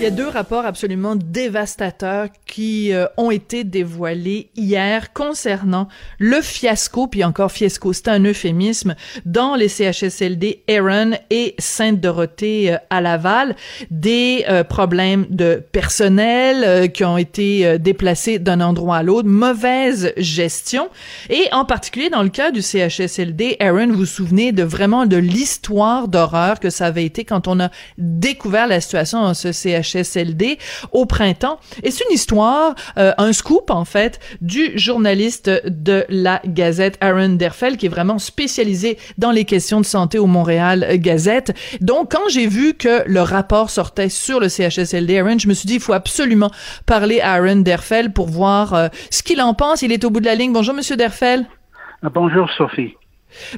Il y a deux rapports absolument dévastateurs qui euh, ont été dévoilés hier concernant le fiasco, puis encore fiasco, c'est un euphémisme, dans les CHSLD Erin et Sainte-Dorothée euh, à Laval, des euh, problèmes de personnel qui ont été déplacés d'un endroit à l'autre, mauvaise gestion, et en particulier dans le cas du CHSLD Erin, vous vous souvenez de vraiment de l'histoire d'horreur que ça avait été quand on a découvert la situation dans ce CHSLD au printemps. Et c'est une histoire, euh, un scoop en fait, du journaliste de la Gazette, Aaron Derfel, qui est vraiment spécialisé dans les questions de santé au Montréal Gazette. Donc, quand j'ai vu que le rapport sortait sur le CHSLD, Aaron, je me suis dit, il faut absolument parler à Aaron Derfel pour voir euh, ce qu'il en pense. Il est au bout de la ligne. Bonjour, Monsieur Derfel. Bonjour, Sophie.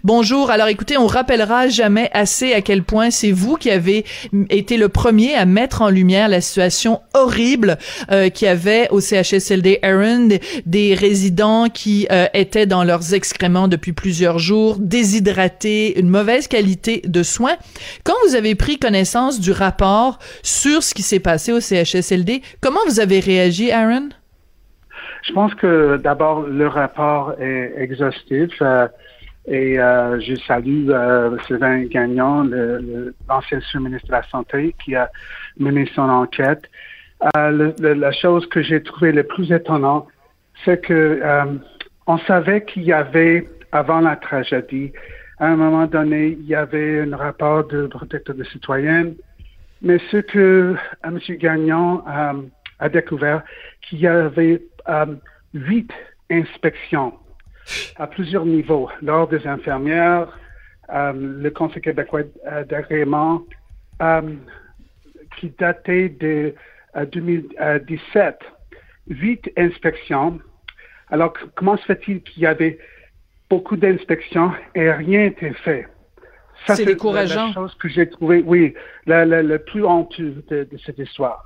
Bonjour. Alors écoutez, on rappellera jamais assez à quel point c'est vous qui avez été le premier à mettre en lumière la situation horrible euh, qu'il y avait au CHSLD Aaron, des, résidents qui euh, étaient dans leurs excréments depuis plusieurs jours, déshydratés, une mauvaise qualité de soins. Quand vous avez pris connaissance du rapport sur ce qui s'est passé au CHSLD, comment vous avez réagi, Aaron? Je pense que d'abord, le rapport est exhaustif. Euh, et euh, je salue euh, Sylvain Gagnon, l'ancien sous-ministre de la Santé, qui a mené son enquête. Euh, la chose que j'ai trouvé le plus étonnant, c'est que euh, on savait qu'il y avait, avant la tragédie, à un moment donné, il y avait un rapport de protecteur de citoyennes, mais ce que M. Gagnon a découvert, qu'il y avait huit inspections à plusieurs niveaux. L'Ordre des infirmières, euh, le Conseil québécois d'agrément, euh, qui datait de 2017, euh, huit inspections. Alors, comment se fait-il qu'il y avait beaucoup d'inspections et rien n'était fait? c'est décourageant. La chose que j'ai trouvé, oui, le plus honteux de cette histoire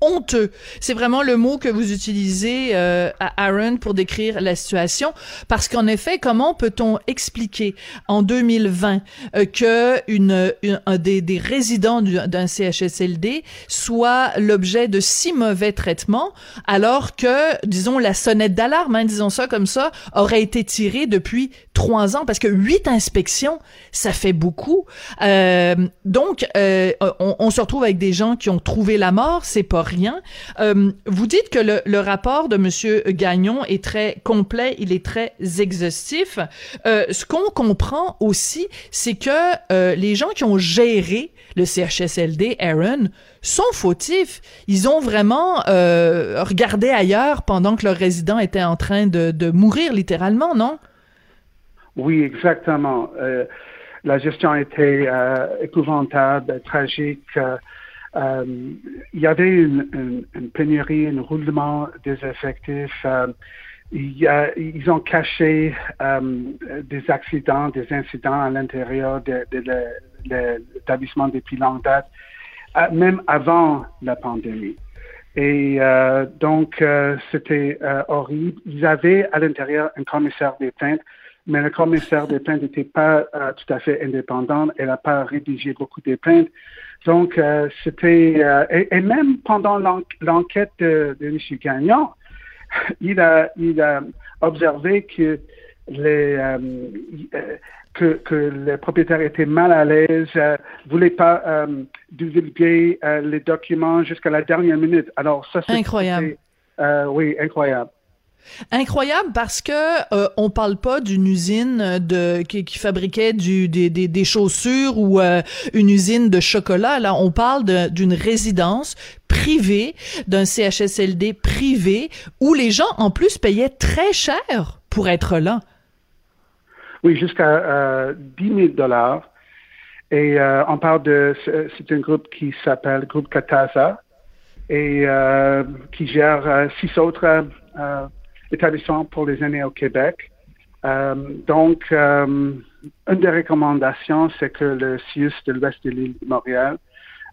honteux. C'est vraiment le mot que vous utilisez euh, à Aaron pour décrire la situation, parce qu'en effet, comment peut-on expliquer en 2020 euh, que une, un des, des résidents d'un CHSLD soit l'objet de si mauvais traitements, alors que, disons, la sonnette d'alarme, hein, disons ça comme ça, aurait été tirée depuis trois ans, parce que huit inspections, ça fait beaucoup. Euh, donc, euh, on, on, se retrouve avec des gens qui ont trouvé la mort, c'est pas rien. Euh, vous dites que le, rapport de Monsieur Gagnon est très complet, il est très exhaustif. Euh, ce qu'on comprend aussi, c'est que euh, les gens qui ont géré le CHSLD, Aaron, sont fautifs. Ils ont vraiment regardé ailleurs pendant que leur résident était en train de, de mourir littéralement, non? Oui, exactement. La gestion était épouvantable, tragique. Euh, euh il y avait une, pénurie, un roulement des effectifs. Euh, ils ont caché des accidents, des incidents à l'intérieur de, l'établissement depuis longue date, même avant la pandémie. Et donc, c'était horrible. Ils avaient à l'intérieur un commissaire des plaintes mais le commissaire des plaintes n'était pas euh, tout à fait indépendant. Elle n'a pas rédigé beaucoup de plaintes. Donc, euh, c'était... Euh, et, même pendant l'enquête de, de M. Gagnon, il a, il a observé que les, que, que les propriétaires étaient mal à l'aise, ne voulaient pas divulguer les documents jusqu'à la dernière minute. Alors, ça, c'est... Incroyable. oui, incroyable. Incroyable parce que euh, on parle pas d'une usine qui, fabriquait des, chaussures ou euh, une usine de chocolat. Là, on parle d'une résidence privée, d'un CHSLD privé où les gens en plus payaient très cher pour être là. Oui, jusqu'à euh, 10 000 dollars. Et euh, on parle de c'est un groupe qui s'appelle Groupe Katasa et euh, qui gère euh, six autres établissement pour les aînés au Québec. Euh, donc, euh, une des recommandations, c'est que le CIUS de l'Ouest de l'île de Montréal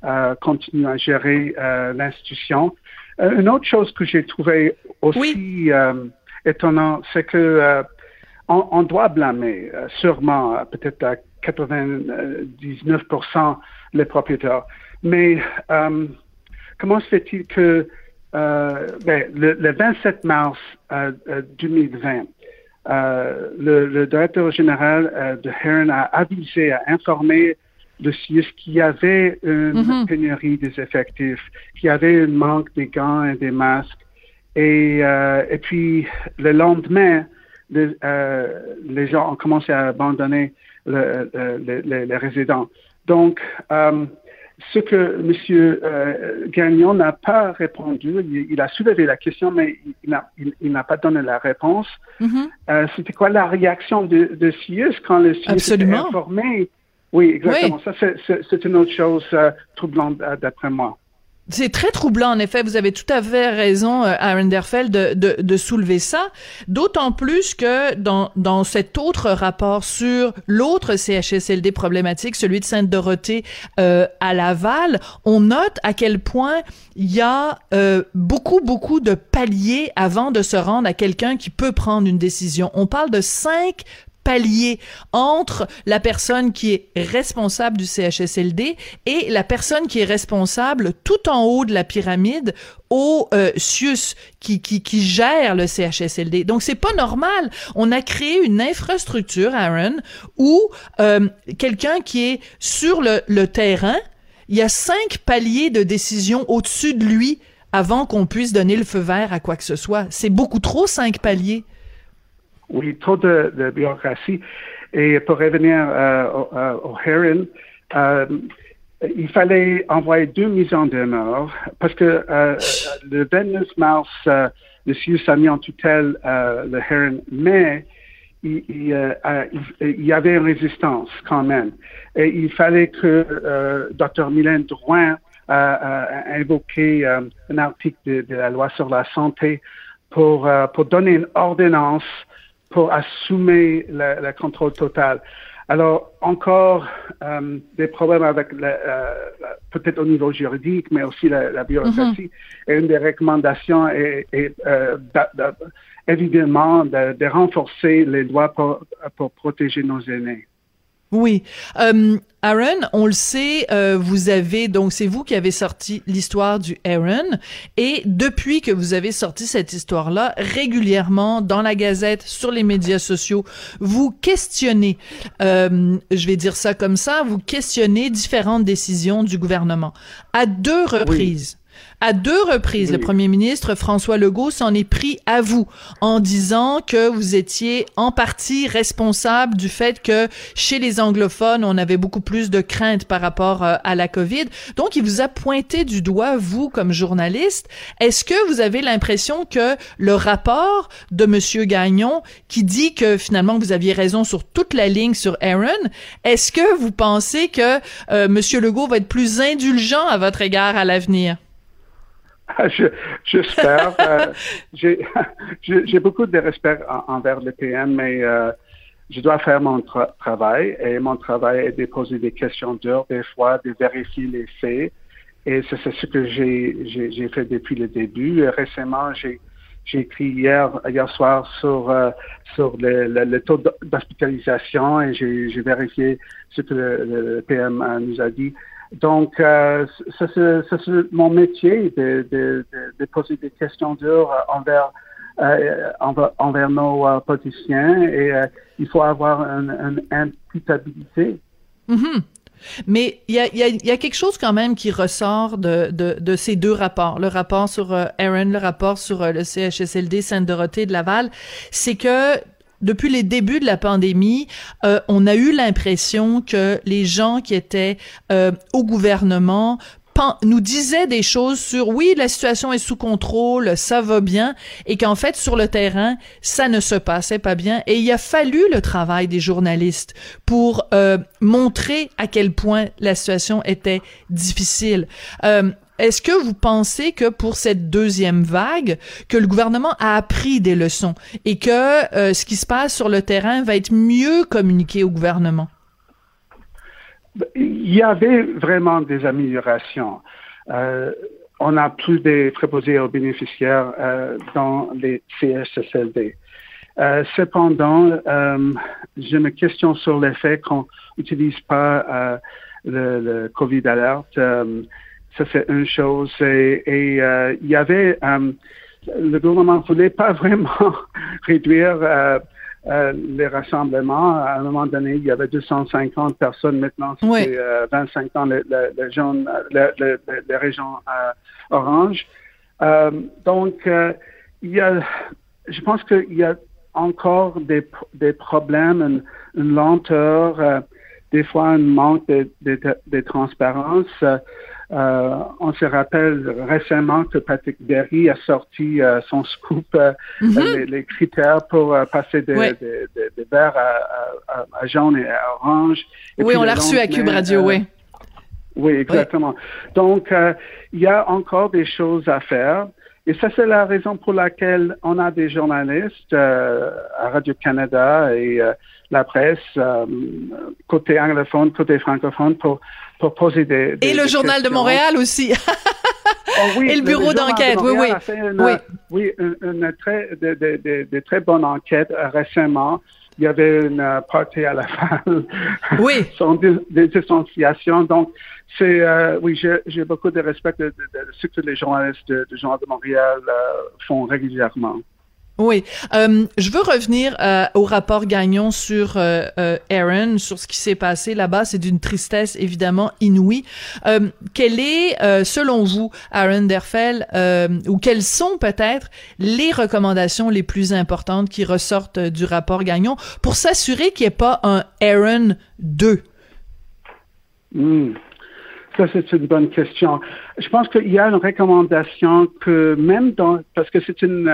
euh, continue à gérer l'institution. une autre chose que j'ai trouvé aussi étonnant, c'est que on, doit blâmer sûrement peut-être à 99% les propriétaires. Mais comment se fait-il que ben, le, 27 mars 2020, euh, euh, le, directeur général de Heron a avisé, a informé le CIUS qu'il y avait une mm-hmm. pénurie des effectifs, qu'il y avait un manque des gants et des masques. Et, et puis, le lendemain, les, gens ont commencé à abandonner les résidents. Donc, ce que M. Euh, Gagnon n'a pas répondu, il, a soulevé la question, mais il n'a pas donné la réponse. Mm-hmm. Euh, c'était quoi la réaction de, de CIUS quand le CIUS était informé? Oui, exactement. Ça, c'est une autre chose euh, troublante d'après moi. C'est très troublant, en effet. Vous avez tout à fait raison, euh, Aaron Derfeld, de, de, soulever ça. D'autant plus que dans, dans cet autre rapport sur l'autre CHSLD problématique, celui de Sainte-Dorothée euh, à Laval, on note à quel point il y a euh, beaucoup, beaucoup de paliers avant de se rendre à quelqu'un qui peut prendre une décision. On parle de cinq palier entre la personne qui est responsable du CHSLD et la personne qui est responsable tout en haut de la pyramide au euh, CIUS qui, qui, qui gère le CHSLD. Donc c'est pas normal. On a créé une infrastructure, Aaron, où euh, quelqu'un qui est sur le, le terrain, il y a cinq paliers de décision au-dessus de lui avant qu'on puisse donner le feu vert à quoi que ce soit. C'est beaucoup trop cinq paliers. Oui, trop de, de bureaucratie. Et pour revenir euh, au, euh, au Heron, euh, il fallait envoyer deux mises en demeure parce que euh, le 29 mars, euh, le CIUS en tutelle euh, le Heron, mais il, il, il, y avait une résistance quand même. Et il fallait que Dr. Mylène Drouin a invoqué un article de, de, la loi sur la santé pour, pour donner une ordonnance pour assumer le, contrôle total. Alors, encore euh, des problèmes avec euh, peut-être au niveau juridique, mais aussi la, bureaucratie. Mm-hmm. Et une des recommandations est, euh, évidemment de, renforcer les lois pour protéger nos aînés. Oui. Euh, Aaron, on le sait, euh, vous avez donc c'est vous qui avez sorti l'histoire du Aaron et depuis que vous avez sorti cette histoire-là, régulièrement dans la Gazette, sur les médias sociaux, vous questionnez, euh, je vais dire ça comme ça, vous questionnez différentes décisions du gouvernement à deux reprises. À deux reprises, le premier ministre François Legault s'en est pris à vous en disant que vous étiez en partie responsable du fait que chez les anglophones, on avait beaucoup plus de craintes par rapport euh, à la COVID. Donc, il vous a pointé du doigt, vous, comme journaliste. Est-ce que vous avez l'impression que le rapport de Monsieur Gagnon, qui dit que finalement vous aviez raison sur toute la ligne sur Aaron, est-ce que vous pensez que euh, Monsieur Legault va être plus indulgent à votre égard à l'avenir? J'espère. euh, J'ai beaucoup de respect envers le PM, mais euh, je dois faire mon travail et mon travail est de poser des questions dures, des fois, de vérifier les faits. Et c'est ce que j'ai fait depuis le début. récemment, j'ai j'ai écrit hier, hier soir sur, euh, sur le, le, taux d'hospitalisation et j'ai vérifié ce que le, le PM nous a dit. Donc, euh, c'est mon métier de, de, poser des questions dures envers, euh, envers, nos euh, politiciens et euh, il faut avoir une, imputabilité. Mm-hmm. Mais il y a, quelque chose quand même qui ressort de, de, ces deux rapports, le rapport sur euh, Aaron, le rapport sur euh, le CHSLD Sainte-Dorothée de Laval, c'est que depuis les débuts de la pandémie, euh, on a eu l'impression que les gens qui étaient euh, au gouvernement nous disaient des choses sur oui la situation est sous contrôle ça va bien et qu'en fait sur le terrain ça ne se passait pas bien. Et il a fallu le travail des journalistes pour euh, montrer à quel point la situation était difficile. Euh, est-ce que vous pensez que pour cette deuxième vague, que le gouvernement a appris des leçons et que euh, ce qui se passe sur le terrain va être mieux communiqué au gouvernement? Il y avait vraiment des améliorations. Euh, on a plus des préposés aux bénéficiaires euh, dans les CHSLD. Euh, cependant, je me questionne sur le fait qu'on n'utilise pas le, le, COVID alerte ça, c'est une chose. Et, euh, il y avait, euh, le gouvernement ne voulait pas vraiment réduire euh, les rassemblements. À un moment donné, il y avait 250 personnes. Maintenant, c'est 25 ans les, les, jeunes, les, régions oranges. donc, il y a, je pense qu'il y a encore des, des problèmes, une, lenteur, des fois un manque de, de, de transparence. Euh, on se rappelle récemment que Patrick Berry a sorti euh, son scoop, euh, mm-hmm. les, critères pour passer des, verts à, jaune et à orange. oui, on l'a reçu à Cube Radio, oui. Oui, exactement. Donc, il y a encore des choses à faire. Et ça, c'est la raison pour laquelle on a des journalistes à Radio-Canada et la presse, côté anglophone, côté francophone, pour poser des, Et le Journal de Montréal aussi. Oh Et le bureau d'enquête, oui, oui. oui. Oui, une, très, de, de, de, très bonne enquête euh, récemment. Il y avait une euh, partie à la fin. Oui. Son des. Donc, c'est, euh, oui, j'ai beaucoup de respect de, ce que les journalistes du Journal de Montréal font régulièrement. Oui, euh, je veux revenir euh, au rapport Gagnon sur euh, Aaron, sur ce qui s'est passé là-bas. C'est d'une tristesse évidemment inouïe. Quelle est, selon vous, Aaron Derfel, ou quelles sont peut-être les recommandations les plus importantes qui ressortent du rapport Gagnon pour s'assurer qu'il n'y ait pas un Aaron 2? Hmm. Ça, c'est une bonne question. Je pense qu'il y a une recommandation que même dans, parce que c'est une,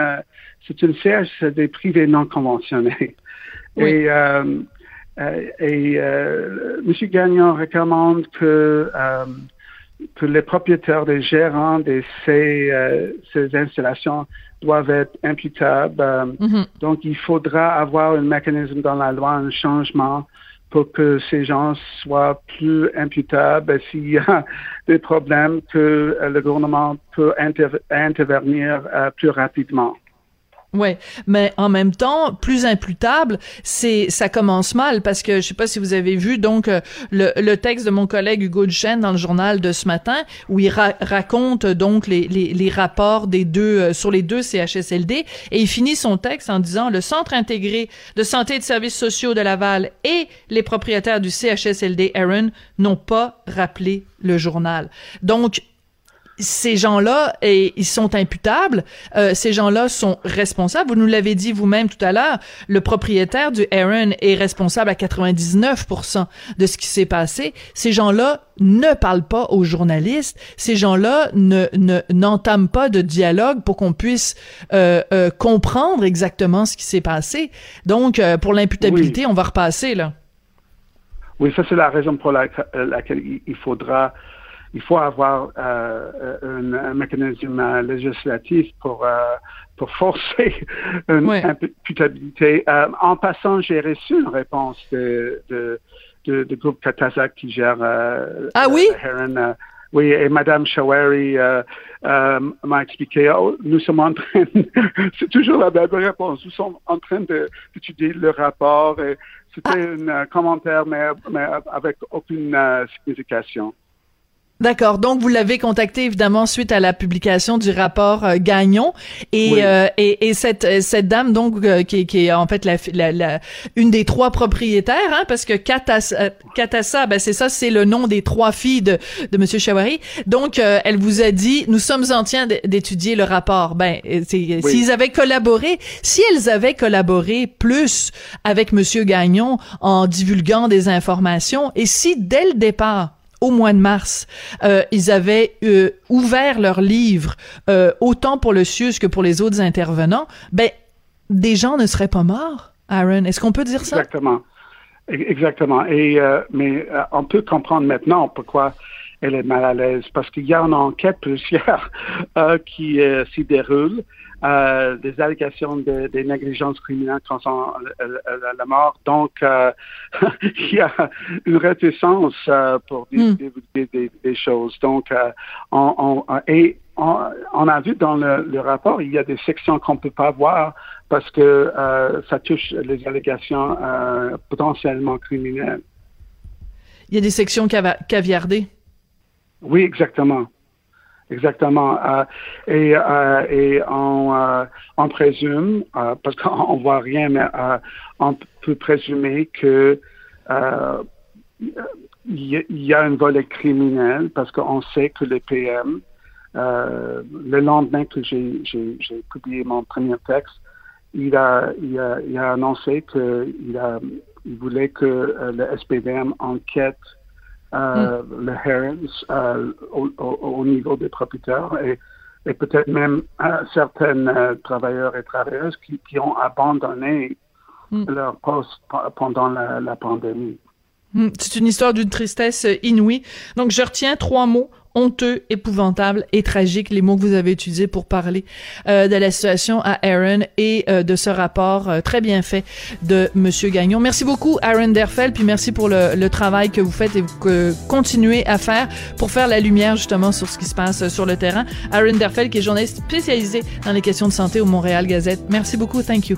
c'est une CHSLD privée non conventionnée. Et, euh, euh, et euh, M. Gagnon recommande que, euh, que les propriétaires, les gérants de ces, euh, ces installations doivent être imputables. Mm-hmm. Donc, il faudra avoir un mécanisme dans la loi, un changement pour que ces gens soient plus imputables s'il y a des problèmes que le gouvernement peut intervenir plus rapidement. Ouais, mais en même temps, plus imputable, c'est ça commence mal parce que je sais pas si vous avez vu donc euh, le, le texte de mon collègue Hugo Duchesne dans le journal de ce matin où il raconte donc les, les, les, rapports des deux euh, sur les deux CHSLD et il finit son texte en disant le centre intégré de santé et de services sociaux de Laval et les propriétaires du CHSLD Aaron n'ont pas rappelé le journal. Donc ces gens-là, ils sont imputables. Euh, ces gens-là sont responsables. Vous nous l'avez dit vous-même tout à l'heure. Le propriétaire du Aaron est responsable à 99% de ce qui s'est passé. Ces gens-là ne parlent pas aux journalistes. Ces gens-là ne n'entament pas de dialogue pour qu'on puisse euh, euh, comprendre exactement ce qui s'est passé. Donc, euh, pour l'imputabilité, on va repasser là. Oui, ça c'est la raison pour laquelle il faudra il faut avoir euh, un, un, mécanisme législatif pour euh, pour forcer une imputabilité. Euh, en passant, j'ai reçu une réponse de, de, de, de groupe Katasak qui gère euh, ah oui? Heron, oui, et Madame Shawari m'a expliqué, oh, nous sommes en train, c'est toujours la même réponse, nous sommes en train d'étudier le rapport et c'était ah. un commentaire, mais, mais avec aucune signification. D'accord. Donc, vous l'avez contacté évidemment suite à la publication du rapport euh, Gagnon et, euh, et, et cette cette dame donc euh, qui, qui est en fait la, la, la, une des trois propriétaires, hein, parce que Katassa, Katassa ben c'est ça, c'est le nom des trois filles de de Monsieur Chawari. Donc, elle vous a dit, nous sommes en train d'étudier le rapport. Ben, s'ils avaient collaboré, si elles avaient collaboré plus avec Monsieur Gagnon en divulguant des informations, et si dès le départ au mois de mars, euh, ils avaient euh, ouvert leur livre euh, autant pour le CIUS que pour les autres intervenants, ben des gens ne seraient pas morts, Aaron. Est-ce qu'on peut dire ça? Exactement. Exactement. Et mais on peut comprendre maintenant pourquoi elle est mal à l'aise parce qu'il y a une enquête policière qui s'y déroule euh, des allégations de, des négligences criminelles concernant la mort. Donc, euh, il y a une réticence euh, pour hmm. des, des, choses. Donc, euh, on, on, et on, a vu dans le, le, rapport, il y a des sections qu'on peut pas voir parce que ça touche les allégations potentiellement criminelles. Il y a des sections caviardées. Oui, exactement. Exactement. Euh, et, euh, et on, euh, on présume, euh, parce qu'on voit rien, mais euh, on peut présumer que il y, a un volet criminel parce qu'on sait que le PM, le lendemain que j'ai publié mon premier texte, il a, il a, il a annoncé qu'il il voulait que le SPVM enquête euh, mm. le Herons euh, au, niveau des propriétaires et, et peut-être même euh, certains euh, travailleurs et travailleuses qui, qui ont abandonné mm. leur poste pendant la, la pandémie. Mm. C'est une histoire d'une tristesse inouïe. Donc, je retiens trois mots honteux, épouvantable et tragique, les mots que vous avez utilisés pour parler euh, de la situation à Aaron et euh, de ce rapport euh, très bien fait de Monsieur Gagnon. Merci beaucoup, Aaron Derfel, puis merci pour le, le travail que vous faites et que continuez à faire pour faire la lumière justement sur ce qui se passe sur le terrain. Aaron Derfel, qui est journaliste spécialisé dans les questions de santé au Montréal Gazette. Merci beaucoup. Thank you.